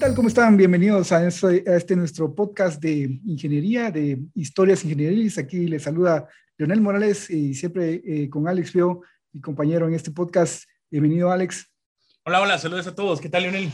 tal? ¿Cómo están? Bienvenidos a este, a este, nuestro podcast de ingeniería, de historias ingenieriles. Aquí les saluda Leonel Morales y siempre eh, con Alex Feo, mi compañero en este podcast. Bienvenido, Alex. Hola, hola, saludos a todos. ¿Qué tal, Leonel?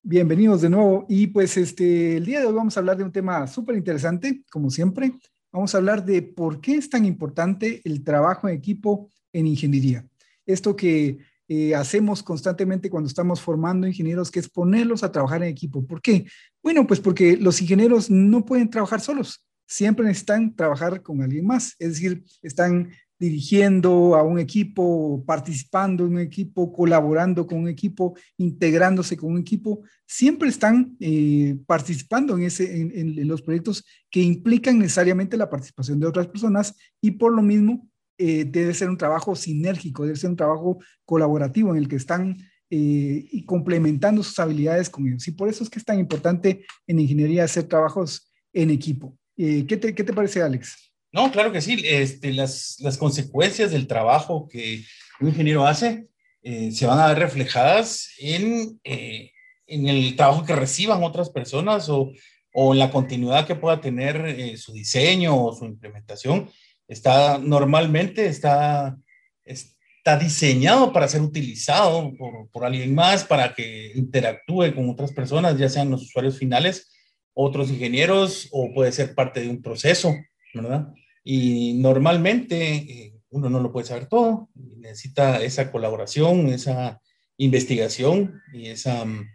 Bienvenidos de nuevo. Y pues este, el día de hoy vamos a hablar de un tema súper interesante, como siempre. Vamos a hablar de por qué es tan importante el trabajo en equipo en ingeniería. Esto que eh, hacemos constantemente cuando estamos formando ingenieros, que es ponerlos a trabajar en equipo. ¿Por qué? Bueno, pues porque los ingenieros no pueden trabajar solos, siempre necesitan trabajar con alguien más, es decir, están dirigiendo a un equipo, participando en un equipo, colaborando con un equipo, integrándose con un equipo, siempre están eh, participando en, ese, en, los proyectos que implican necesariamente la participación de otras personas y por lo mismo eh, debe ser un trabajo sinérgico, debe ser un trabajo colaborativo en el que están eh, y complementando sus habilidades con ellos. Y por eso es que es tan importante en ingeniería hacer trabajos en equipo. ¿qué, te, ¿Qué te parece, Alex? No, claro que sí. Este, las, las consecuencias del trabajo que un ingeniero hace eh, se van a ver reflejadas en, eh, en el trabajo que reciban otras personas o, o en la continuidad que pueda tener eh, su diseño o su implementación. Está normalmente está, está diseñado para ser utilizado por, por alguien más, para que interactúe con otras personas, ya sean los usuarios finales, otros ingenieros o puede ser parte de un proceso. ¿verdad? Y normalmente eh, uno no lo puede saber todo, necesita esa colaboración, esa investigación y esa mm,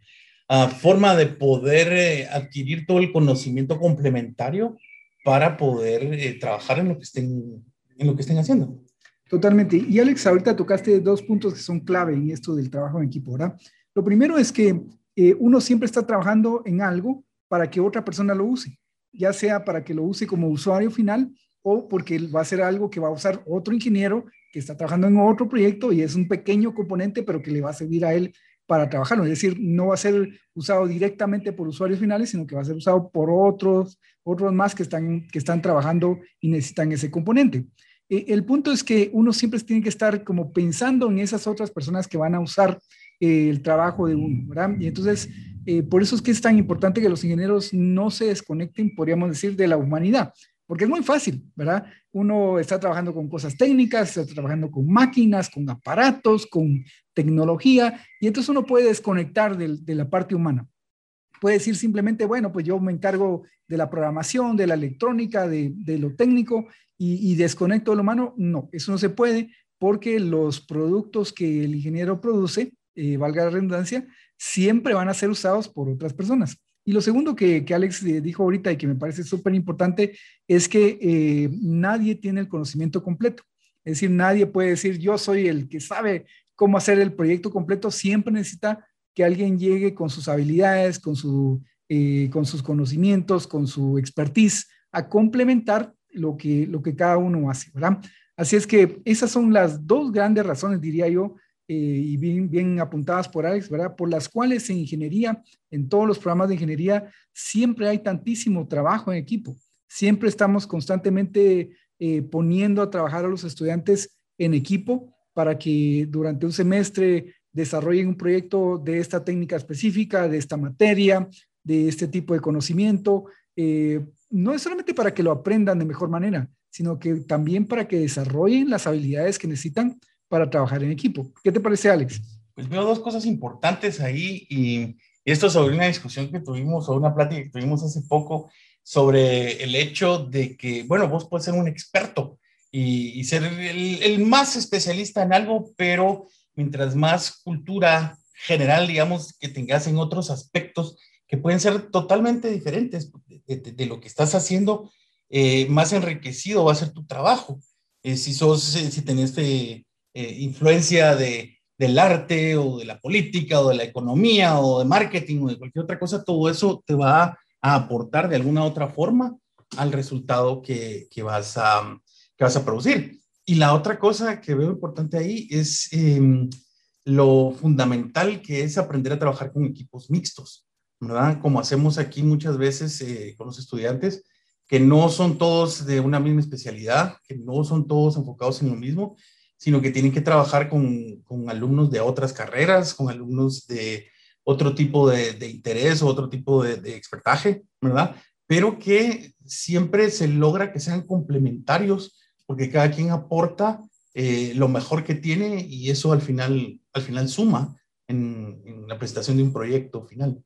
ah, forma de poder eh, adquirir todo el conocimiento complementario para poder eh, trabajar en lo, que estén, en lo que estén haciendo. Totalmente. Y Alex, ahorita tocaste dos puntos que son clave en esto del trabajo en equipo, ¿verdad? Lo primero es que uno siempre está trabajando en algo para que otra persona lo use ya sea para que lo use como usuario final o porque va a ser algo que va a usar otro ingeniero que está trabajando en otro proyecto y es un pequeño componente, pero que le va a servir a él para trabajarlo. Es decir, no va a ser usado directamente por usuarios finales, sino que va a ser usado por otros, otros más que están, que están trabajando y necesitan ese componente. Eh, el punto es que uno siempre tiene que estar como pensando en esas otras personas que van a usar eh, el trabajo de uno, ¿verdad? Y entonces, eh, por eso es que es tan importante que los ingenieros no se desconecten, podríamos decir, de la humanidad, porque es muy fácil, ¿verdad? Uno está trabajando con cosas técnicas, está trabajando con máquinas, con aparatos, con tecnología, y entonces uno puede desconectar de, la parte humana. Puede decir simplemente, bueno, pues yo me encargo de la programación, de la electrónica, de, lo técnico y, desconecto de lo humano. No, eso no se puede porque los productos que el ingeniero produce, eh, valga la redundancia, siempre van a ser usados por otras personas. Y lo segundo que, Alex eh, dijo ahorita y que me parece súper importante es que eh, nadie tiene el conocimiento completo. Es decir, nadie puede decir yo soy el que sabe cómo hacer el proyecto completo. Siempre necesita que alguien llegue con sus habilidades, con, su, eh, con sus conocimientos, con su expertise a complementar lo que, lo que cada uno hace, ¿verdad? Así es que esas son las dos grandes razones, diría yo, eh, y bien, apuntadas por Alex, ¿verdad? Por las cuales en ingeniería, en todos los programas de ingeniería, siempre hay tantísimo trabajo en equipo. Siempre estamos constantemente eh, poniendo a trabajar a los estudiantes en equipo para que durante un semestre desarrollen un proyecto de esta técnica específica, de esta materia, de este tipo de conocimiento. Eh, no es solamente para que lo aprendan de mejor manera, sino que también para que desarrollen las habilidades que necesitan para trabajar en equipo. ¿Qué te parece, Alex? Pues veo dos cosas importantes ahí y, esto sobre una discusión que tuvimos o una plática que tuvimos hace poco sobre el hecho de que, bueno, vos puedes ser un experto y, ser el, el, más especialista en algo, pero mientras más cultura general, digamos, que tengas en otros aspectos que pueden ser totalmente diferentes de, lo que estás haciendo, eh, más enriquecido va a ser tu trabajo. Eh, si sos, si tenés eh, influencia de, del arte o de la política o de la economía o de marketing o de cualquier otra cosa, todo eso te va a aportar de alguna otra forma al resultado que, que vas, a, vas a producir. Y la otra cosa que veo importante ahí es em, lo fundamental que es aprender a trabajar con equipos mixtos, ¿verdad? Como hacemos aquí muchas veces eh, con los estudiantes, que no son todos de una misma especialidad, que no son todos enfocados en lo mismo, sino que tienen que trabajar con, con alumnos de otras carreras, con alumnos de, otro tipo de, de interés o otro tipo de, de expertaje, ¿verdad? Pero que siempre se logra que sean complementarios porque cada quien aporta eh, lo mejor que tiene y eso al final, al final suma en, la presentación de un proyecto final.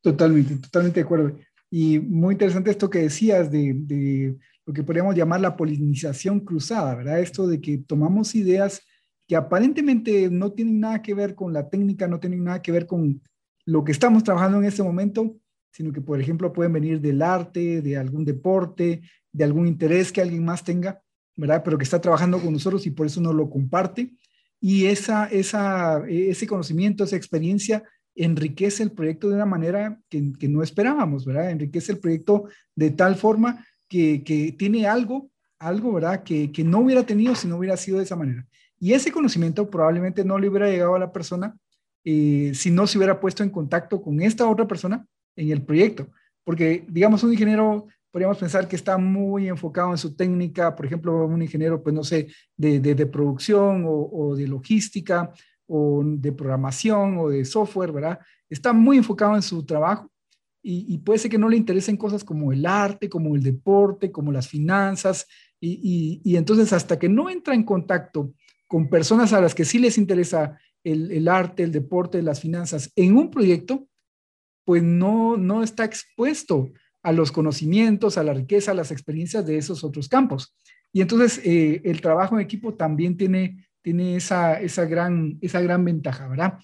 Totalmente, totalmente de acuerdo. Y muy interesante esto que decías de, de lo que podríamos llamar la polinización cruzada, ¿verdad? Esto de que tomamos ideas que aparentemente no tienen nada que ver con la técnica, no tienen nada que ver con lo que estamos trabajando en este momento, sino que, por ejemplo, pueden venir del arte, de algún deporte, de algún interés que alguien más tenga, Pero que está trabajando con nosotros y por eso nos lo comparte. Y esa, esa, ese conocimiento, esa experiencia enriquece el proyecto de una manera que, que no esperábamos, ¿verdad? Enriquece el proyecto de tal forma que, que tiene algo, algo, ¿verdad? Que, que no hubiera tenido si no hubiera sido de esa manera. Y ese conocimiento probablemente no le hubiera llegado a la persona eh, si no se hubiera puesto en contacto con esta otra persona en el proyecto. Porque, digamos, un ingeniero, podríamos pensar que está muy enfocado en su técnica, por ejemplo, un ingeniero, pues no sé, de, de, producción o, de logística o de programación o de software, ¿verdad? Está muy enfocado en su trabajo y, y puede ser que no le interesen cosas como el arte, como el deporte, como las finanzas. Y, y, y entonces, hasta que no entra en contacto con personas a las que sí les interesa el, el, arte, el deporte, las finanzas en un proyecto, pues no, no está expuesto a los conocimientos, a la riqueza, a las experiencias de esos otros campos. Y entonces eh, el trabajo en equipo también tiene, tiene esa, esa, gran, esa gran ventaja, ¿verdad?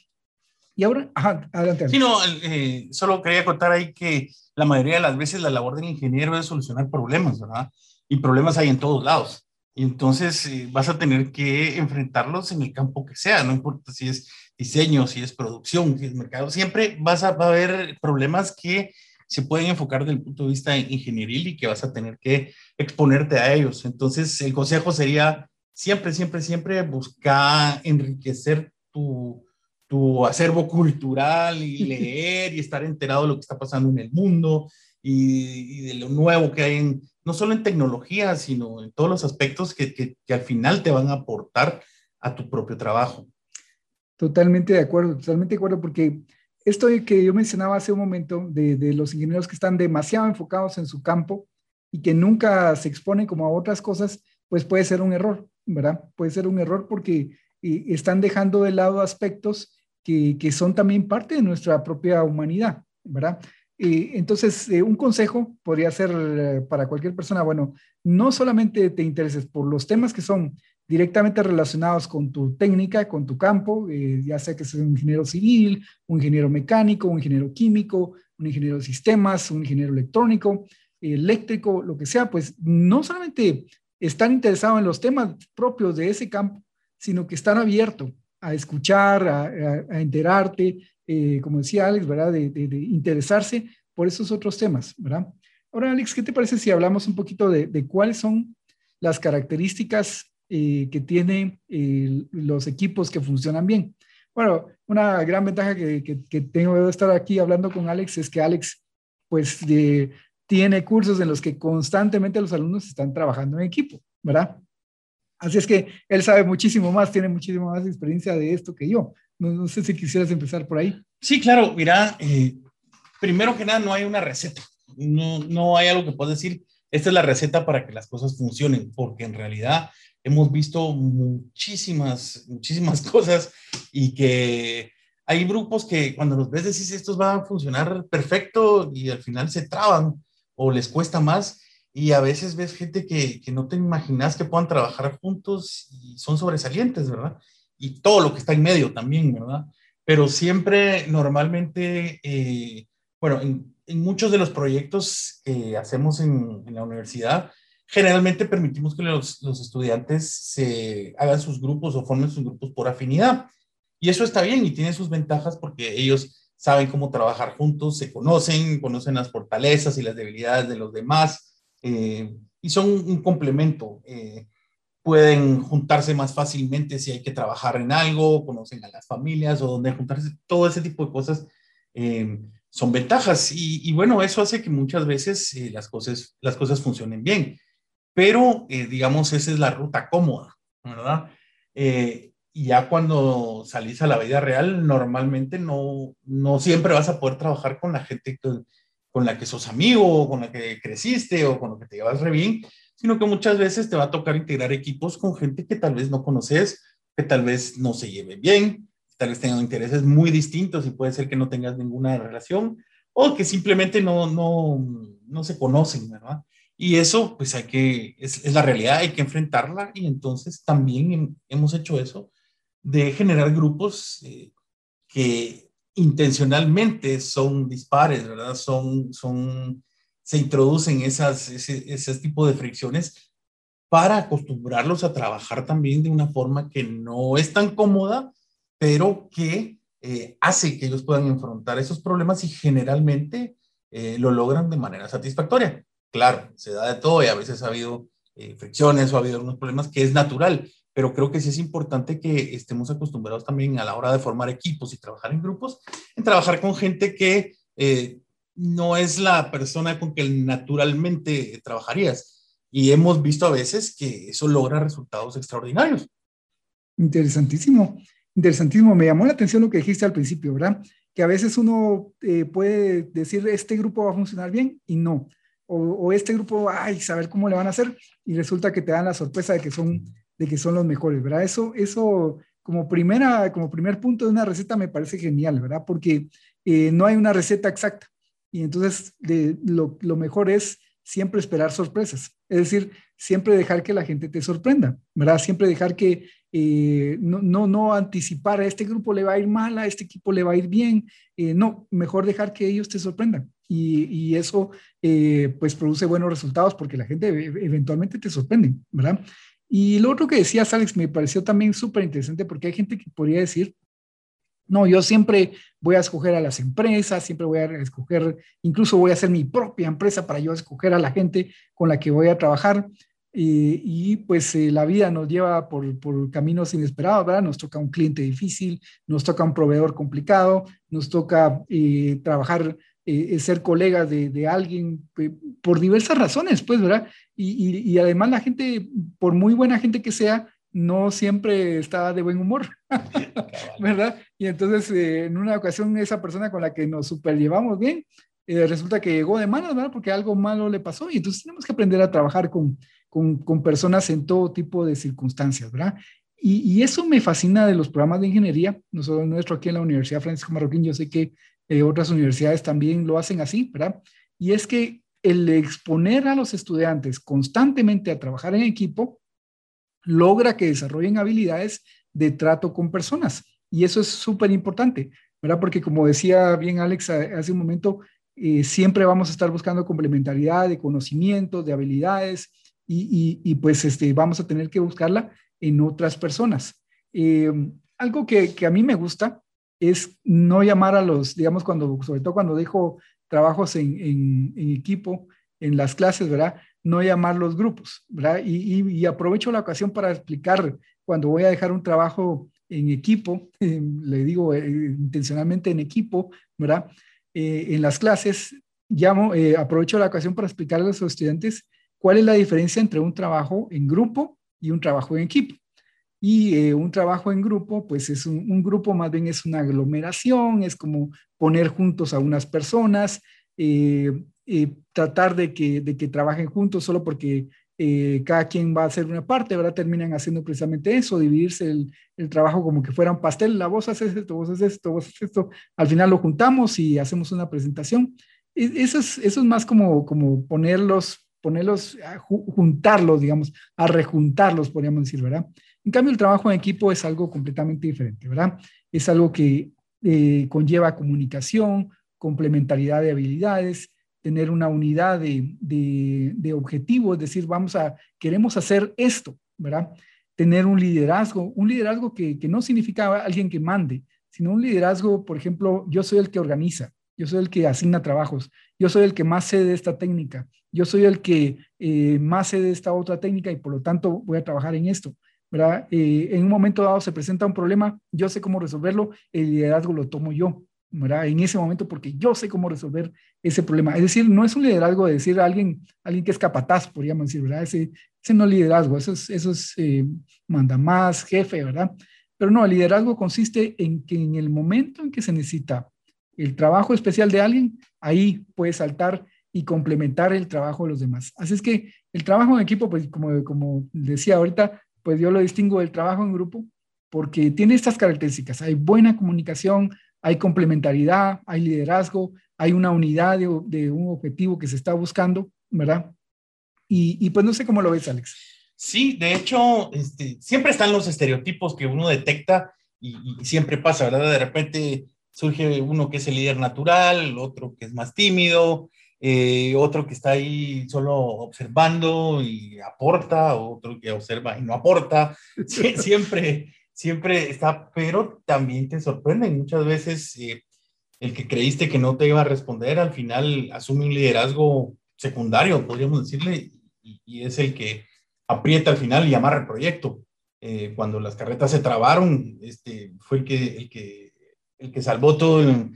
Y ahora, adelante. Sí, no, eh, solo quería contar ahí que la mayoría de las veces la labor del ingeniero es solucionar problemas, ¿verdad? Y problemas hay en todos lados. Y entonces eh, vas a tener que enfrentarlos en el campo que sea, no importa si es diseño, si es producción, si es mercado, siempre vas a, va a haber problemas que se pueden enfocar desde el punto de vista ingenieril y que vas a tener que exponerte a ellos. Entonces, el consejo sería siempre, siempre, siempre buscar enriquecer tu, tu acervo cultural y leer y estar enterado de lo que está pasando en el mundo y, y de lo nuevo que hay en, no solo en tecnología, sino en todos los aspectos que, que, que, al final te van a aportar a tu propio trabajo. Totalmente de acuerdo, totalmente de acuerdo, porque esto que yo mencionaba hace un momento de, de, los ingenieros que están demasiado enfocados en su campo y que nunca se exponen como a otras cosas, pues puede ser un error, ¿verdad? Puede ser un error porque eh, están dejando de lado aspectos que, que son también parte de nuestra propia humanidad, ¿verdad? Eh, entonces, eh, un consejo podría ser eh, para cualquier persona, bueno, no solamente te intereses por los temas que son directamente relacionados con tu técnica, con tu campo, eh, ya sea que seas un ingeniero civil, un ingeniero mecánico, un ingeniero químico, un ingeniero de sistemas, un ingeniero electrónico, eléctrico, lo que sea, pues no solamente están interesados en los temas propios de ese campo, sino que están abiertos a escuchar, a enterarte, eh, como decía Alex, ¿verdad? De, interesarse por esos otros temas, ¿verdad? Ahora, Alex, ¿qué te parece si hablamos un poquito de, cuáles son las características eh, que tienen eh, los equipos que funcionan bien? Bueno, una gran ventaja que, que, tengo de estar aquí hablando con Alex es que Alex, pues, tiene cursos en los que constantemente los alumnos están trabajando en equipo, ¿verdad? Así es que él sabe muchísimo más, tiene muchísimo más experiencia de esto que yo. No, no sé si quisieras empezar por ahí. Sí, claro, mira, eh, primero que nada no hay una receta, no, no hay algo que puedas decir, esta es la receta para que las cosas funcionen, porque en realidad hemos visto muchísimas, muchísimas cosas y que hay grupos que cuando los ves decís estos van a funcionar perfecto y al final se traban o les cuesta más y a veces ves gente que, que no te imaginas que puedan trabajar juntos y son sobresalientes, ¿verdad? Y todo lo que está en medio también, ¿verdad? Pero siempre, normalmente, eh, bueno, en, muchos de los proyectos que hacemos en, la universidad, generalmente permitimos que los, los estudiantes se hagan sus grupos o formen sus grupos por afinidad. Y eso está bien y tiene sus ventajas porque ellos saben cómo trabajar juntos, se conocen, conocen las fortalezas y las debilidades de los demás eh, y son un complemento. Eh, pueden juntarse más fácilmente si hay que trabajar en algo, conocen a las familias o donde juntarse, todo ese tipo de cosas eh, son ventajas. Y, y, bueno, eso hace que muchas veces eh, las, cosas, las cosas funcionen bien. Pero, eh, digamos, esa es la ruta cómoda, ¿verdad? Eh, ya cuando salís a la vida real, normalmente no, no siempre vas a poder trabajar con la gente con, con la que sos amigo, con la que creciste o con la que te llevas re bien, sino que muchas veces te va a tocar integrar equipos con gente que tal vez no conoces, que tal vez no se lleve bien, tal vez tengan intereses muy distintos y puede ser que no tengas ninguna relación o que simplemente no, no, no se conocen, ¿verdad? Y eso, pues hay que, es, es, la realidad, hay que enfrentarla y entonces también hemos hecho eso de generar grupos eh, que intencionalmente son dispares, ¿verdad? Son, son, se introducen esas, ese, tipo de fricciones para acostumbrarlos a trabajar también de una forma que no es tan cómoda, pero que eh, hace que ellos puedan enfrentar esos problemas y generalmente eh, lo logran de manera satisfactoria. Claro, se da de todo y a veces ha habido eh, fricciones o ha habido algunos problemas que es natural, pero creo que sí es importante que estemos acostumbrados también a la hora de formar equipos y trabajar en grupos, en trabajar con gente que no es la persona con que naturalmente trabajarías. Y hemos visto a veces que eso logra resultados extraordinarios. Interesantísimo interesantísimo. Me llamó la atención lo que dijiste al principio, ¿verdad? Que a veces uno eh, puede decir, este grupo va a funcionar bien y no. O, este grupo, ay, saber cómo le van a hacer y resulta que te dan la sorpresa de que son, de que son los mejores, ¿verdad? Eso, eso como, primera, como primer punto de una receta me parece genial, ¿verdad? Porque eh, no hay una receta exacta. Y entonces lo, mejor es siempre esperar sorpresas. Es decir, siempre dejar que la gente te sorprenda, ¿verdad? Siempre dejar que eh, no, no, no, anticipar a este grupo le va a ir mal, a este equipo le va a ir bien. Eh, no, mejor dejar que ellos te sorprendan. Y, eso eh, pues produce buenos resultados porque la gente eventualmente te sorprende, ¿verdad? Y lo otro que decías, Alex, me pareció también súper interesante porque hay gente que podría decir, no, yo siempre voy a escoger a las empresas, siempre voy a escoger, incluso voy a hacer mi propia empresa para yo escoger a la gente con la que voy a trabajar. y pues eh, la vida nos lleva por, caminos inesperados, ¿verdad? Nos toca un cliente difícil, nos toca un proveedor complicado, nos toca eh, trabajar, eh, ser colega de, alguien por diversas razones, pues, ¿verdad? Y, además la gente, por muy buena gente que sea, no siempre está de buen humor, ¿verdad? Y entonces, eh, en una ocasión, esa persona con la que nos super llevamos bien, eh, resulta que llegó de malas, ¿verdad? Porque algo malo le pasó y entonces tenemos que aprender a trabajar con, con, con personas en todo tipo de circunstancias, ¿verdad? Y, y, eso me fascina de los programas de ingeniería, nosotros nuestro aquí en la Universidad Francisco Marroquín, yo sé que eh, otras universidades también lo hacen así, ¿verdad? Y es que el exponer a los estudiantes constantemente a trabajar en equipo, logra que desarrollen habilidades de trato con personas. Y eso es súper importante, ¿verdad? Porque como decía bien Alex hace un momento, eh, siempre vamos a estar buscando complementariedad de conocimientos, de habilidades, y, pues este, vamos a tener que buscarla en otras personas. Eh, algo que, a mí me gusta es no llamar a los, digamos, cuando, sobre todo cuando dejo trabajos en, en equipo, en las clases, ¿verdad? No llamar los grupos, ¿verdad? Y, aprovecho la ocasión para explicar cuando voy a dejar un trabajo en equipo, le digo eh, intencionalmente en equipo, ¿verdad? Eh, en las clases, llamo, eh, aprovecho la ocasión para explicarle a los estudiantes cuál es la diferencia entre un trabajo en grupo y un trabajo en equipo. Y un trabajo en grupo, pues es un, un, grupo más bien es una aglomeración, es como poner juntos a unas personas, tratar de que, de que trabajen juntos solo porque eh, cada quien va a hacer una parte, ¿verdad? Terminan haciendo precisamente eso, dividirse el, el, trabajo como que fuera un pastel, la voz hace esto, vos haces esto, vos haces esto, al final lo juntamos y hacemos una presentación. Eso es, eso es más como, como ponerlos, ponerlos, juntarlos, digamos, a rejuntarlos, podríamos decir, ¿verdad? En cambio, el trabajo en equipo es algo completamente diferente, ¿verdad? Es algo que eh, conlleva comunicación, complementariedad de habilidades, tener una unidad de, de, objetivos, es decir, vamos a, queremos hacer esto, ¿verdad? Tener un liderazgo, un liderazgo que, que no significa alguien que mande, sino un liderazgo, por ejemplo, yo soy el que organiza, yo soy el que asigna trabajos, yo soy el que más sé de esta técnica, yo soy el que eh, más sé de esta otra técnica y por lo tanto voy a trabajar en esto. ¿verdad? Eh, en un momento dado se presenta un problema, yo sé cómo resolverlo, el liderazgo lo tomo yo. En ese momento, porque yo sé cómo resolver ese problema. Es decir, no es un liderazgo de decir a alguien, alguien que es capataz, podríamos decir, ¿verdad? Ese, ese no liderazgo, eso es, eso es eh, manda más, jefe, ¿verdad? Pero no, el liderazgo consiste en que en el momento en que se necesita el trabajo especial de alguien, ahí puede saltar y complementar el trabajo de los demás. Así es que el trabajo en equipo, pues como, como decía ahorita, pues yo lo distingo del trabajo en grupo porque tiene estas características. Hay buena comunicación, hay complementariedad, hay liderazgo, hay una unidad de, un objetivo que se está buscando, ¿verdad? Y, pues no sé cómo lo ves, Alex. Sí, de hecho, este, siempre están los estereotipos que uno detecta y, y, siempre pasa, ¿verdad? De repente surge uno que es el líder natural, otro que es más tímido, eh, otro que está ahí solo observando y aporta, otro que observa y no aporta. siempre, siempre está, pero también te sorprenden muchas veces. Eh, el que creíste que no te iba a responder, al final asume un liderazgo secundario, podríamos decirle, y, es el que aprieta al final y amarra el proyecto. Eh, cuando las carretas se trabaron, este, fue el que, el que, el que salvó todo el,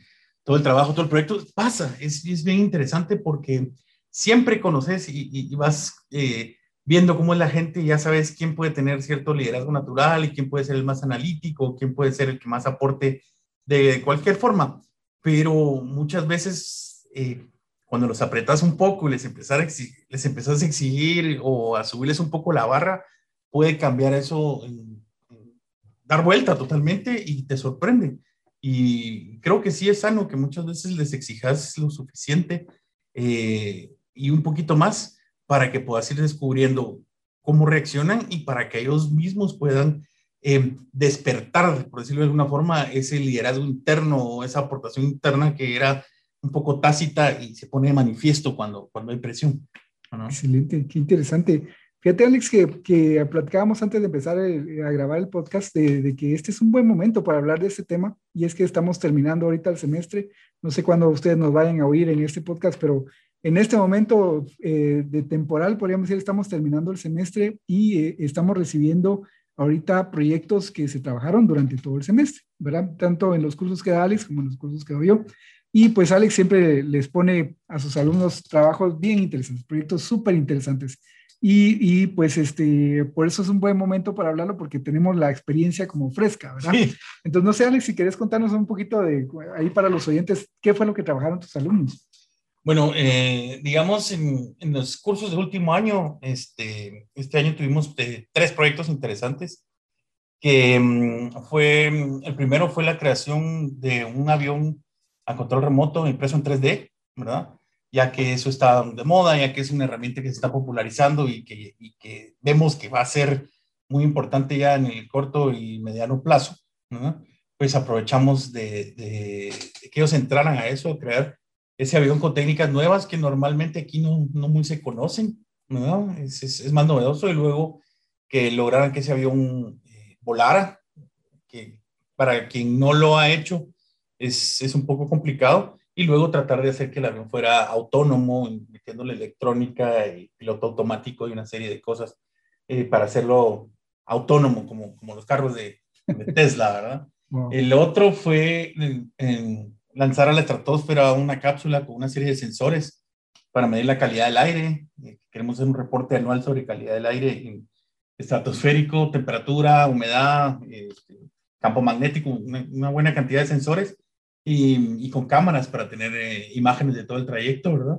todo el trabajo, todo el proyecto. Pasa, es, es bien interesante porque siempre conoces y, vas eh, viendo cómo es la gente ya sabes quién puede tener cierto liderazgo natural y quién puede ser el más analítico, quién puede ser el que más aporte de cualquier forma pero muchas veces eh, cuando los apretas un poco y les, empezar a les empezás a exigir o a subirles un poco la barra, puede cambiar eso, dar vuelta totalmente y te sorprende. Y creo que sí es sano que muchas veces les exijas lo suficiente eh, y un poquito más para que puedas ir descubriendo cómo reaccionan y para que ellos mismos puedan eh, despertar, por decirlo de alguna forma, ese liderazgo interno, esa aportación interna que era un poco tácita y se pone de manifiesto cuando, cuando hay presión. Excelente, qué interesante. Fíjate, Alex, que, que platicábamos antes de empezar eh, a grabar el podcast de, de, que este es un buen momento para hablar de este tema y es que estamos terminando ahorita el semestre. No sé cuándo ustedes nos vayan a oír en este podcast, pero en este momento eh, de temporal, podríamos decir, estamos terminando el semestre y estamos recibiendo ahorita proyectos que se trabajaron durante todo el semestre, ¿verdad? Tanto en los cursos que da Alex como en los cursos que doy yo. Y pues Alex siempre les pone a sus alumnos trabajos bien interesantes, proyectos súper interesantes. Y, y, pues este, por eso es un buen momento para hablarlo porque tenemos la experiencia como fresca, ¿verdad? Sí. Entonces, no sé, Alex, si querés contarnos un poquito de ahí para los oyentes, ¿qué fue lo que trabajaron tus alumnos? Bueno, eh, digamos, en, en, los cursos del último año, este, este año tuvimos eh, tres proyectos interesantes, que um, fue, el primero fue la creación de un avión a control remoto impreso en 3D, ¿verdad? Ya que eso está de moda, ya que es una herramienta que se está popularizando y que, y que vemos que va a ser muy importante ya en el corto y mediano plazo. Pues aprovechamos de, que ellos entraran a eso, crear ese avión con técnicas nuevas que normalmente aquí no, no muy se conocen, ¿no? Es, es, más novedoso y luego que lograran que ese avión eh, volara, que para quien no lo ha hecho es, es, un poco complicado, y luego tratar de hacer que el avión fuera autónomo, metiéndole electrónica y piloto automático y una serie de cosas eh, para hacerlo autónomo, como, como los carros de, de Tesla, ¿verdad? El otro fue en, en lanzar a la estratosfera una cápsula con una serie de sensores para medir la calidad del aire. Eh, queremos hacer un reporte anual sobre calidad del aire estratosférico, temperatura, humedad, este, campo magnético, una, buena cantidad de sensores y, con cámaras para tener eh, imágenes de todo el trayecto, ¿verdad?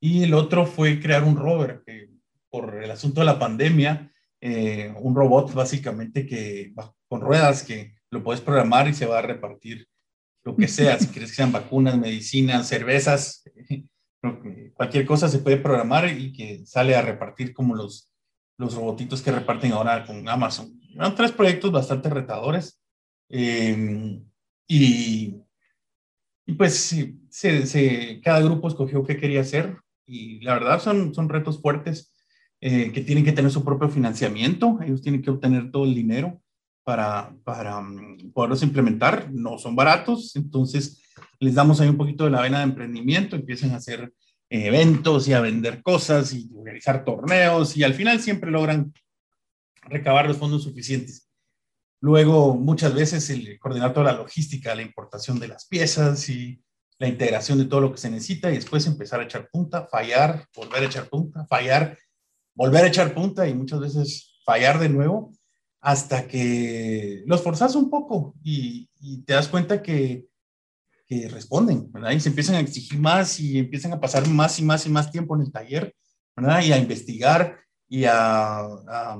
Y el otro fue crear un rover, que por el asunto de la pandemia, eh, un robot básicamente que con ruedas que lo puedes programar y se va a repartir lo que sea, si quieres que sean vacunas, medicinas, cervezas, cualquier cosa se puede programar y que sale a repartir como los, los robotitos que reparten ahora con Amazon. Eran tres proyectos bastante retadores em, y, y, pues se, se, cada grupo escogió qué quería hacer y la verdad son, son retos fuertes eh, que tienen que tener su propio financiamiento, ellos tienen que obtener todo el dinero para, para mm, poderlos implementar. No son baratos, entonces les damos ahí un poquito de la vena de emprendimiento, empiezan a hacer eh, eventos y a vender cosas y organizar torneos y al final siempre logran recabar los fondos suficientes. Luego, muchas veces el coordinar toda la logística, la importación de las piezas y la integración de todo lo que se necesita y después empezar a echar punta, fallar, volver a echar punta, fallar, volver a echar punta y muchas veces fallar de nuevo hasta que los forzas un poco y, te das cuenta que, responden, ¿verdad? Y se empiezan a exigir más y empiezan a pasar más y más y más tiempo en el taller, ¿verdad? Y a investigar y a,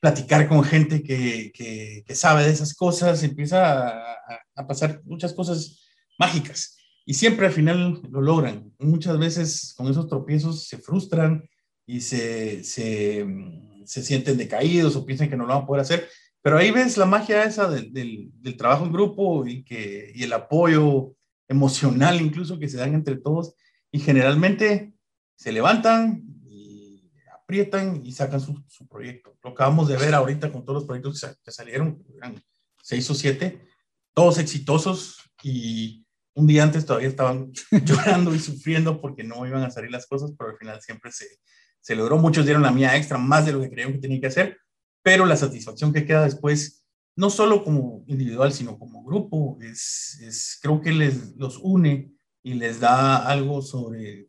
platicar con gente que, que, sabe de esas cosas, empieza a, a, pasar muchas cosas mágicas. Y siempre al final lo logran. Muchas veces con esos tropiezos se frustran y se, se se sienten decaídos o piensan que no lo van a poder hacer. Pero ahí ves la magia esa del, del, trabajo en grupo y, que, y el apoyo emocional incluso que se dan entre todos. Y generalmente se levantan y aprietan y sacan su, proyecto. Lo acabamos de ver ahorita con todos los proyectos que, salieron, eran seis o siete, todos exitosos y un día antes todavía estaban llorando y sufriendo porque no iban a salir las cosas, pero al final siempre se, se logró, muchos dieron la mía extra, más de lo que creían que tenían que hacer, pero la satisfacción que queda después, no solo como individual, sino como grupo, es, es creo que les los une y les da algo sobre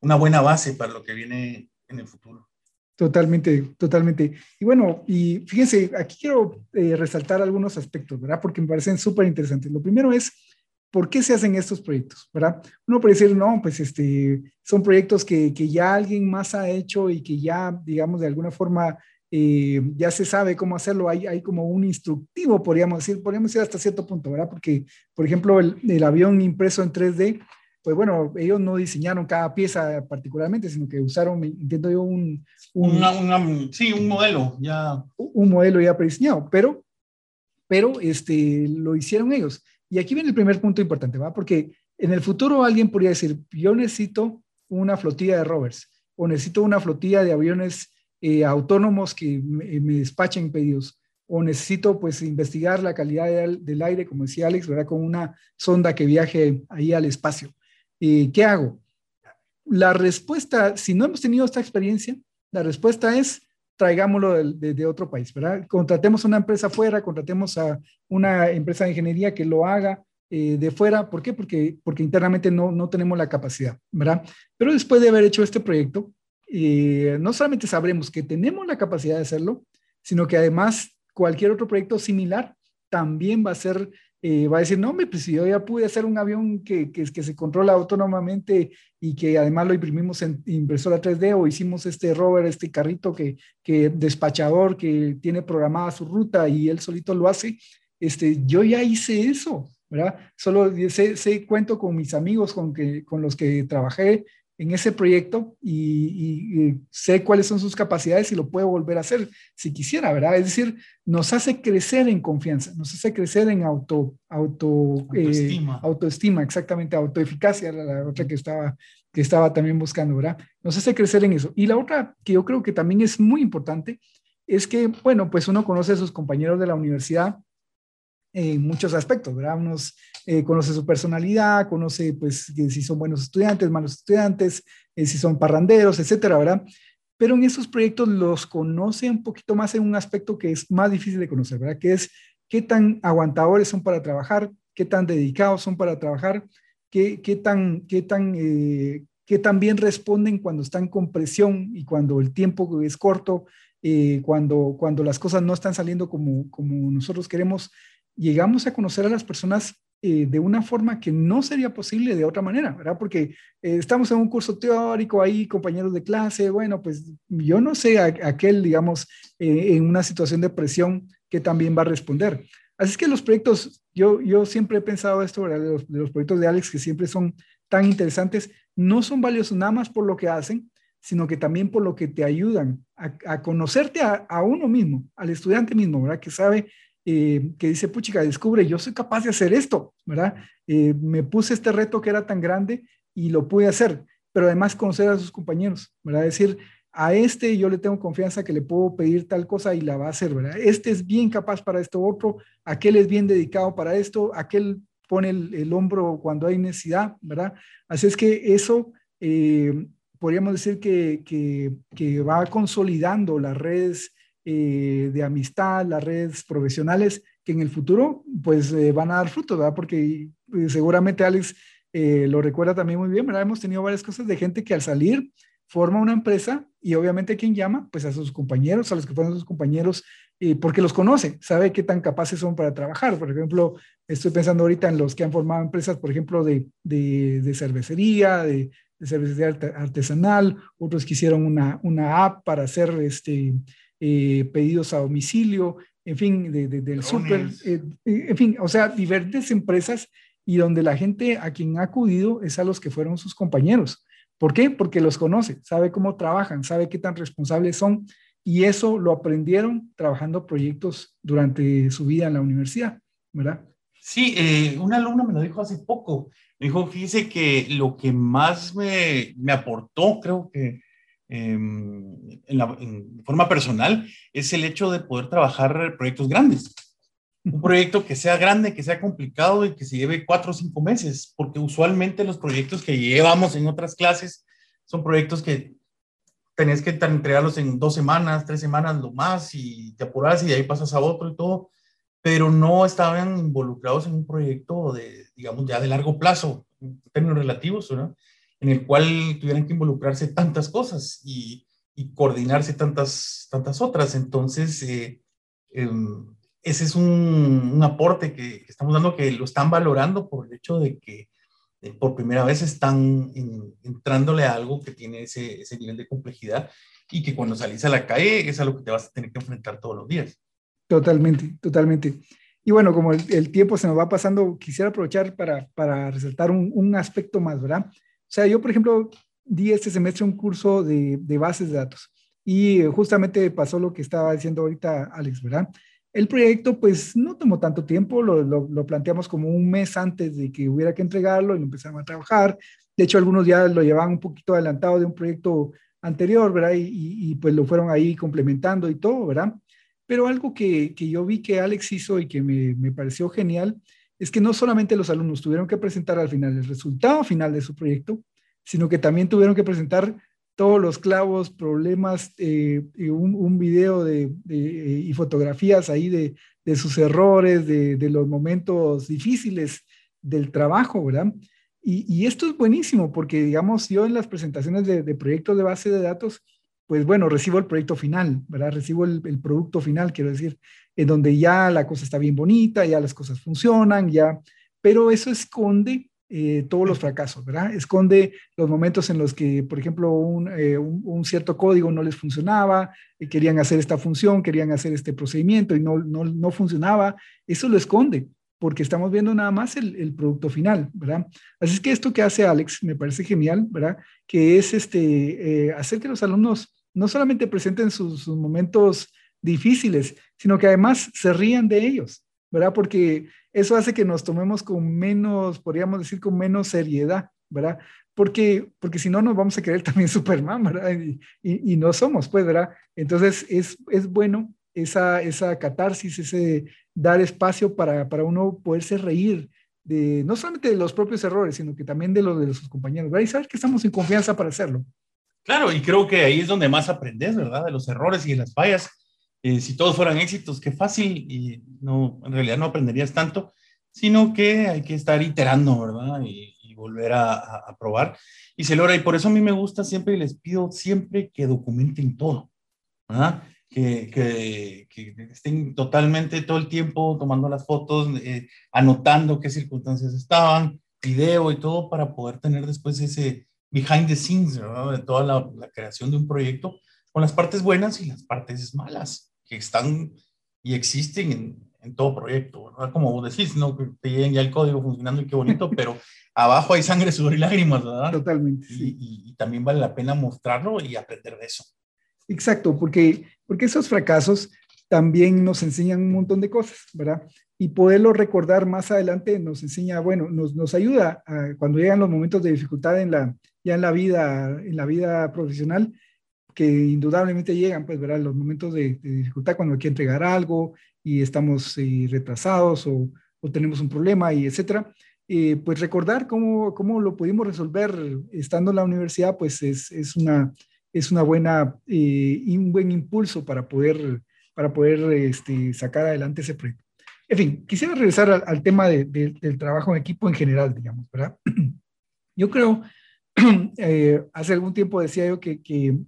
una buena base para lo que viene en el futuro. Totalmente, totalmente. Y bueno, y fíjense, aquí quiero eh, resaltar algunos aspectos, ¿verdad? Porque me parecen súper interesantes. Lo primero es, ¿por qué se hacen estos proyectos? ¿verdad? Uno puede decir, no, pues este, son proyectos que, que ya alguien más ha hecho y que ya, digamos, de alguna forma eh, ya se sabe cómo hacerlo. Hay, hay como un instructivo, podríamos decir, podríamos decir hasta cierto punto, ¿verdad? Porque, por ejemplo, el, el avión impreso en 3D, pues bueno, ellos no diseñaron cada pieza particularmente, sino que usaron, intento yo, un... un sí, un modelo ya. Un modelo ya prediseñado, pero, pero este, lo hicieron ellos. Y aquí viene el primer punto importante, ¿va? Porque en el futuro alguien podría decir, yo necesito una flotilla de rovers o necesito una flotilla de aviones eh, autónomos que me, despachen pedidos o necesito pues investigar la calidad del, aire, como decía Alex, ¿verdad? Con una sonda que viaje ahí al espacio. Eh, ¿Qué hago? La respuesta, si no hemos tenido esta experiencia, la respuesta es traigámoslo de, otro país, ¿verdad? Contratemos una empresa fuera, contratemos a una empresa de ingeniería que lo haga eh, de fuera. ¿Por qué? Porque, porque internamente no, no tenemos la capacidad, ¿verdad? Pero después de haber hecho este proyecto, eh, no solamente sabremos que tenemos la capacidad de hacerlo, sino que además cualquier otro proyecto similar también va a ser eh, va a decir, no, me pues si yo ya pude hacer un avión que, que, que, se controla autónomamente y que además lo imprimimos en impresora 3D o hicimos este rover, este carrito que, que despachador que tiene programada su ruta y él solito lo hace, este, yo ya hice eso, ¿verdad? Solo sé, sé cuento con mis amigos con, que, con los que trabajé en ese proyecto y, sé cuáles son sus capacidades y lo puedo volver a hacer si quisiera, ¿verdad? Es decir, nos hace crecer en confianza, nos hace crecer en auto, auto, eh, autoestima. exactamente, autoeficacia, era la otra que estaba, que estaba también buscando, ¿verdad? Nos hace crecer en eso. Y la otra que yo creo que también es muy importante es que, bueno, pues uno conoce a sus compañeros de la universidad en muchos aspectos, ¿verdad? Unos eh, conoce su personalidad, conoce pues si son buenos estudiantes, malos estudiantes, eh, si son parranderos, etcétera, ¿verdad? Pero en esos proyectos los conoce un poquito más en un aspecto que es más difícil de conocer, ¿verdad? Que es qué tan aguantadores son para trabajar, qué tan dedicados son para trabajar, qué, qué tan, qué tan, eh, qué tan bien responden cuando están con presión y cuando el tiempo es corto, cuando, cuando las cosas no están saliendo como, como nosotros queremos llegamos a conocer a las personas eh, de una forma que no sería posible de otra manera, ¿verdad? Porque eh, estamos en un curso teórico ahí, compañeros de clase, bueno, pues yo no sé a, aquel, digamos, eh, en una situación de presión que también va a responder. Así es que los proyectos, yo, yo siempre he pensado esto, ¿verdad? De los, proyectos de Alex, que siempre son tan interesantes, no son valiosos nada más por lo que hacen, sino que también por lo que te ayudan a, conocerte a, a, uno mismo, al estudiante mismo, ¿verdad? Que sabe eh, que dice, puchica, descubre, yo soy capaz de hacer esto, ¿verdad? Eh, me puse este reto que era tan grande y lo pude hacer, pero además conocer a sus compañeros, ¿verdad? Decir, a este yo le tengo confianza que le puedo pedir tal cosa y la va a hacer, ¿verdad? Este es bien capaz para esto otro, aquel es bien dedicado para esto, aquel pone el, hombro cuando hay necesidad, ¿verdad? Así es que eso, eh, podríamos decir que, que va consolidando las redes eh, de amistad, las redes profesionales, que en el futuro pues eh, van a dar fruto, ¿verdad? Porque eh, seguramente Alex lo recuerda también muy bien, ¿verdad? Hemos tenido varias cosas de gente que al salir forma una empresa y obviamente quien llama, pues a sus compañeros, a los que fueron sus compañeros porque los conoce, sabe qué tan capaces son para trabajar. Por ejemplo, estoy pensando ahorita en los que han formado empresas, por ejemplo, de, de, cervecería, de, cervecería artesanal, otros que hicieron una, una app para hacer este, pedidos a domicilio, en fin, del súper, en fin, o sea, diferentes empresas y donde la gente a quien ha acudido es a los que fueron sus compañeros. ¿Por qué? Porque los conoce, sabe cómo trabajan, sabe qué tan responsables son y eso lo aprendieron trabajando proyectos durante su vida en la universidad, ¿verdad? Sí, eh, un alumno me lo dijo hace poco. Me dijo, fíjese que lo que más me, me aportó, creo que em, en, la, en forma personal, es el hecho de poder trabajar proyectos grandes un proyecto que sea grande, que sea complicado y que se lleve cuatro o cinco meses, porque usualmente los proyectos que llevamos en otras clases son proyectos que tenés que entregarlos en dos semanas, tres semanas lo más y te apuras y de ahí pasas a otro y todo, pero no estaban involucrados en un proyecto de, digamos, ya de largo plazo, en términos relativos, ¿no? En el cual tuvieran que involucrarse tantas cosas y, y coordinarse tantas, tantas otras. Entonces, eh, em, ese es un, aporte que, estamos dando, que lo están valorando por el hecho de que eh, por primera vez están entrándole a algo que tiene ese, ese, nivel de complejidad y que cuando salís a la calle es algo que te vas a tener que enfrentar todos los días. Totalmente, totalmente. Y bueno, como el, tiempo se nos va pasando, quisiera aprovechar para, para resaltar un, un, aspecto más, ¿verdad? O sea, yo, por ejemplo, di este semestre un curso de, bases de datos y justamente pasó lo que estaba diciendo ahorita Alex, ¿verdad? El proyecto pues no tomó tanto tiempo, lo, planteamos como un mes antes de que hubiera que entregarlo y lo empezamos a trabajar. De hecho, algunos ya lo llevaban un poquito adelantado de un proyecto anterior, ¿verdad? Y, pues lo fueron ahí complementando y todo, ¿verdad? Pero algo que, yo vi que Alex hizo y que me, me pareció genial es que no solamente los alumnos tuvieron que presentar al final el resultado final de su proyecto, sino que también tuvieron que presentar todos los clavos, problemas, eh, un, video de, y fotografías ahí de, de sus errores, de, de, los momentos difíciles del trabajo, ¿verdad? Y, y, esto es buenísimo porque, digamos, yo en las presentaciones de, proyectos de base de datos, pues bueno, recibo el proyecto final, ¿verdad? Recibo el, el, producto final, quiero decir, en donde ya la cosa está bien bonita, ya las cosas funcionan, ya, pero eso esconde eh, todos los fracasos, ¿verdad? Esconde los momentos en los que, por ejemplo, un, eh, un, cierto código no les funcionaba, y querían hacer esta función, querían hacer este procedimiento y no, no, no funcionaba. Eso lo esconde porque estamos viendo nada más el, el, producto final, ¿verdad? Así es que esto que hace Alex me parece genial, ¿verdad? Que es este, eh, hacer que los alumnos no solamente presenten sus, momentos difíciles, sino que además se rían de ellos, ¿verdad? Porque eso hace que nos tomemos con menos, podríamos decir, con menos seriedad, ¿verdad? Porque, porque si no, nos vamos a querer también Superman, ¿verdad? Y, y, no somos, pues, ¿verdad? Entonces, es, es bueno esa, esa catarsis, ese dar espacio para, para uno poderse reír de, no solamente de los propios errores, sino que también de los de sus compañeros, ¿verdad? Y saber que estamos en confianza para hacerlo. Claro, y creo que ahí es donde más aprendes, ¿verdad? De los errores y de las fallas. Eh, si todos fueran éxitos, qué fácil, y no, en realidad no aprenderías tanto, sino que hay que estar iterando, ¿verdad? Y, volver a, a, probar. Y se logra, y por eso a mí me gusta siempre y les pido siempre que documenten todo, ¿verdad? Que, que, que, estén totalmente todo el tiempo tomando las fotos, eh, anotando qué circunstancias estaban, video y todo para poder tener después ese behind the scenes, ¿verdad? De toda la, la creación de un proyecto con las partes buenas y las partes malas que están y existen en, en todo proyecto, ¿verdad? Como vos decís, ¿no? Que te lleguen ya el código funcionando y qué bonito, pero abajo hay sangre, sudor y lágrimas, ¿verdad? Totalmente. Y, y, también vale la pena mostrarlo y aprender de eso. Exacto, porque, porque esos fracasos también nos enseñan un montón de cosas, ¿verdad? Y poderlo recordar más adelante nos enseña, bueno, nos, nos ayuda a, cuando llegan los momentos de dificultad en la, ya en la vida, en la vida profesional, que indudablemente llegan, pues, verá, los momentos de, dificultad cuando hay que entregar algo y estamos eh, retrasados o, o, tenemos un problema y etcétera. Eh, pues recordar cómo, cómo lo pudimos resolver estando en la universidad, pues es, es una, es una buena, eh, un buen impulso para poder, para poder este, sacar adelante ese proyecto. En fin, quisiera regresar al, tema de, del trabajo en equipo en general, digamos, ¿verdad? Yo creo, hace algún tiempo decía yo que,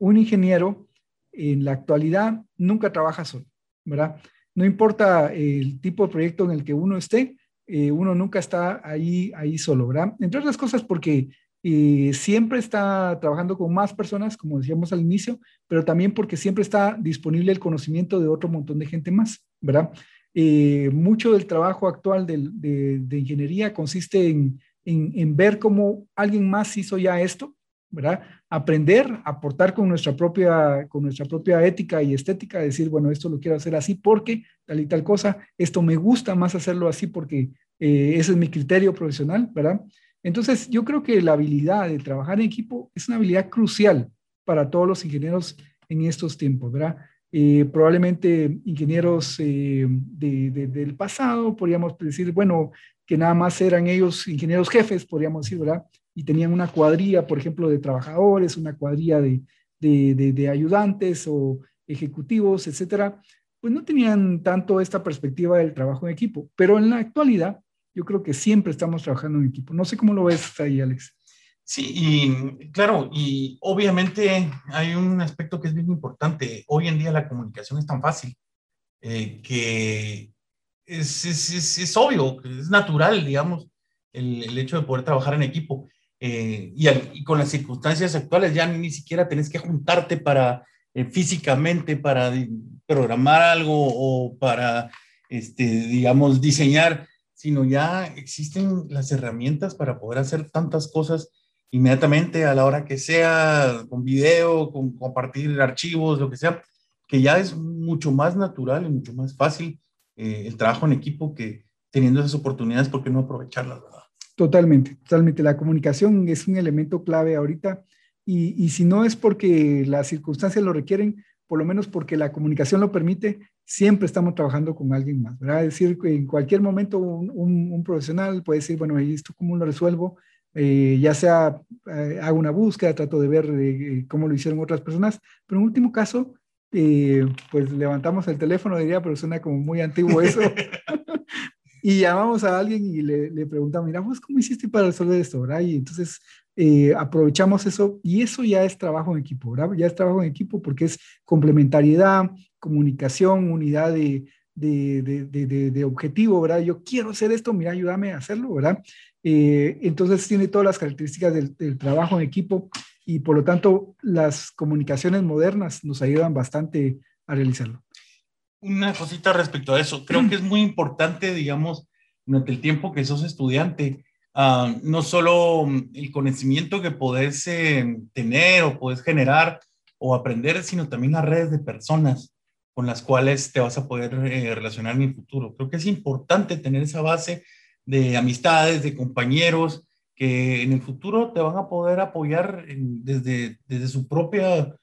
un ingeniero en la actualidad nunca trabaja solo, ¿verdad? No importa el tipo de proyecto en el que uno esté, eh, uno nunca está ahí, ahí solo, ¿verdad? Entre otras cosas porque eh, siempre está trabajando con más personas, como decíamos al inicio, pero también porque siempre está disponible el conocimiento de otro montón de gente más, ¿verdad? Eh, mucho del trabajo actual de, ingeniería consiste en, en, ver cómo alguien más hizo ya esto, ¿verdad? Aprender, aportar con nuestra propia, con nuestra propia ética y estética, decir, bueno, esto lo quiero hacer así porque tal y tal cosa, esto me gusta más hacerlo así porque eh, ese es mi criterio profesional, ¿verdad? Entonces, yo creo que la habilidad de trabajar en equipo es una habilidad crucial para todos los ingenieros en estos tiempos, ¿verdad? Eh, probablemente ingenieros eh, del pasado, podríamos decir, bueno, que nada más eran ellos ingenieros jefes, podríamos decir, ¿verdad? Y tenían una cuadrilla, por ejemplo, de trabajadores, una cuadrilla de, de ayudantes o ejecutivos, etcétera, pues no tenían tanto esta perspectiva del trabajo en equipo. Pero en la actualidad, yo creo que siempre estamos trabajando en equipo. No sé cómo lo ves ahí, Alex. Sí, y claro, y obviamente hay un aspecto que es bien importante. Hoy en día la comunicación es tan fácil eh, que es, es, es, obvio, es natural, digamos, el, el, hecho de poder trabajar en equipo. Eh, y, y, con las circunstancias actuales ya ni siquiera tenés que juntarte para eh, físicamente para programar algo o para, este, digamos, diseñar sino ya existen las herramientas para poder hacer tantas cosas inmediatamente a la hora que sea, con video, con compartir archivos, lo que sea, que ya es mucho más natural y mucho más fácil eh, el trabajo en equipo que teniendo esas oportunidades, ¿por qué no aprovecharlas, verdad? Totalmente, totalmente. La comunicación es un elemento clave ahorita y, y si no es porque las circunstancias lo requieren, por lo menos porque la comunicación lo permite, siempre estamos trabajando con alguien más, ¿verdad? Es decir, en cualquier momento un, un, profesional puede decir, bueno, ¿esto cómo lo resuelvo? Eh, ya sea eh, hago una búsqueda, trato de ver eh, cómo lo hicieron otras personas, pero en último caso, pues levantamos el teléfono, diría, pero suena como muy antiguo eso, y llamamos a alguien y le, le preguntamos, mira, vos cómo hiciste para resolver esto, ¿verdad? Y entonces aprovechamos eso y eso ya es trabajo en equipo, ¿verdad? Ya es trabajo en equipo porque es complementariedad, comunicación, unidad de, de, de, objetivo, ¿verdad? Yo quiero hacer esto, mira, ayúdame a hacerlo, ¿verdad? Eh, entonces tiene todas las características del, trabajo en equipo y por lo tanto las comunicaciones modernas nos ayudan bastante a realizarlo. Una cosita respecto a eso, creo que es muy importante, digamos, durante el tiempo que sos estudiante, uh, no solo el conocimiento que podés eh, tener o podés generar o aprender, sino también las redes de personas con las cuales te vas a poder eh, relacionar en el futuro. Creo que es importante tener esa base de amistades, de compañeros, que en el futuro te van a poder apoyar desde, desde su propia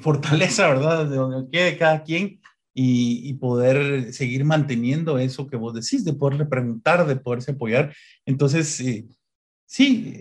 fortaleza, ¿verdad? De donde quede cada quien y, y, poder seguir manteniendo eso que vos decís, de poderle preguntar, de poderse apoyar. Entonces, eh, sí,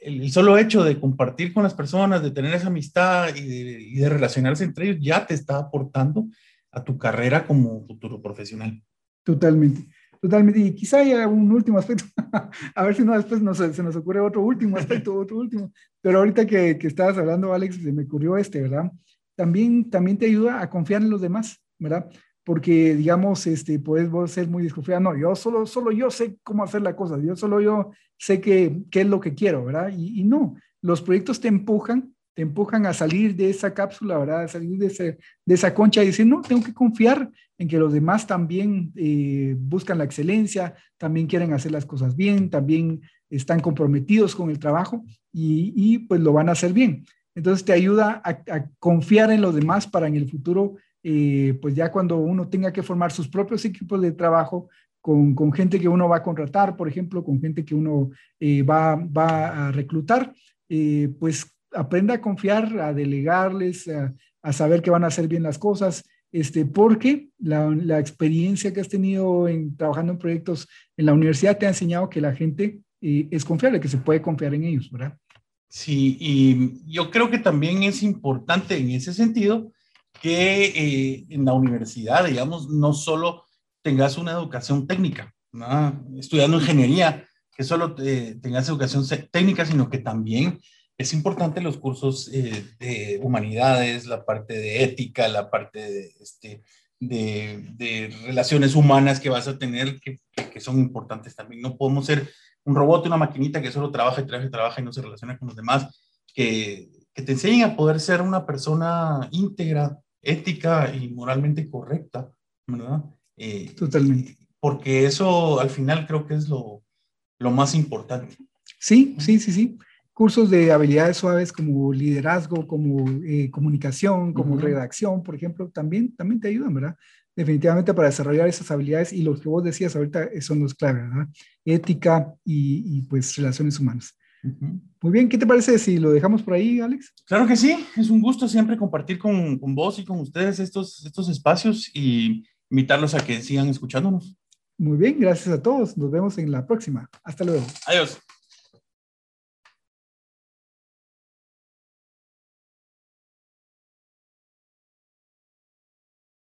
el, el, solo hecho de compartir con las personas, de tener esa amistad y de, y de relacionarse entre ellos, ya te está aportando a tu carrera como futuro profesional. Totalmente, totalmente. Y quizá haya un último aspecto, a ver si no después nos, se nos ocurre otro último aspecto, otro último. Pero ahorita que, que estabas hablando, Alex, se me ocurrió este, ¿verdad? También, también te ayuda a confiar en los demás, ¿verdad? Porque, digamos, este, puedes vos ser muy desconfiado. No, yo solo, solo yo sé cómo hacer la cosa. Yo solo yo sé qué, qué es lo que quiero, ¿verdad? Y, y no, los proyectos te empujan te empujan a salir de esa cápsula, ¿verdad? A salir de, ese, de esa concha y decir, no, tengo que confiar en que los demás también eh, buscan la excelencia, también quieren hacer las cosas bien, también están comprometidos con el trabajo y, pues lo van a hacer bien. Entonces te ayuda a, confiar en los demás para en el futuro, eh, pues ya cuando uno tenga que formar sus propios equipos de trabajo, con, con, gente que uno va a contratar, por ejemplo, con gente que uno eh, va, va, a reclutar, pues aprenda a confiar, a delegarles, a, saber que van a hacer bien las cosas, este, porque la, experiencia que has tenido en trabajando en proyectos en la universidad te ha enseñado que la gente eh, es confiable, que se puede confiar en ellos, ¿verdad? Sí, y yo creo que también es importante en ese sentido que eh, en la universidad, digamos, no solo tengas una educación técnica, estudiando ingeniería, que solo tengas educación técnica, sino que también es importante los cursos eh, de humanidades, la parte de ética, la parte de, este, de, relaciones humanas que vas a tener, que, que, son importantes también. No podemos ser un robot, una maquinita que solo trabaja y trabaja y trabaja y no se relaciona con los demás, que, que te enseñen a poder ser una persona íntegra, ética y moralmente correcta, ¿verdad? Eh, Totalmente. Porque eso al final creo que es lo, lo más importante. Sí, sí, sí, sí. Cursos de habilidades suaves como liderazgo, como eh, comunicación, como redacción, por ejemplo, también, también te ayudan, ¿verdad? Definitivamente para desarrollar esas habilidades y lo que vos decías ahorita son los claves, ¿verdad? Ética y, y pues relaciones humanas. Muy bien, ¿qué te parece si lo dejamos por ahí, Alex? Claro que sí, es un gusto siempre compartir con, con vos y con ustedes estos, estos espacios y invitarlos a que sigan escuchándonos. Muy bien, gracias a todos. Nos vemos en la próxima. Hasta luego. Adiós.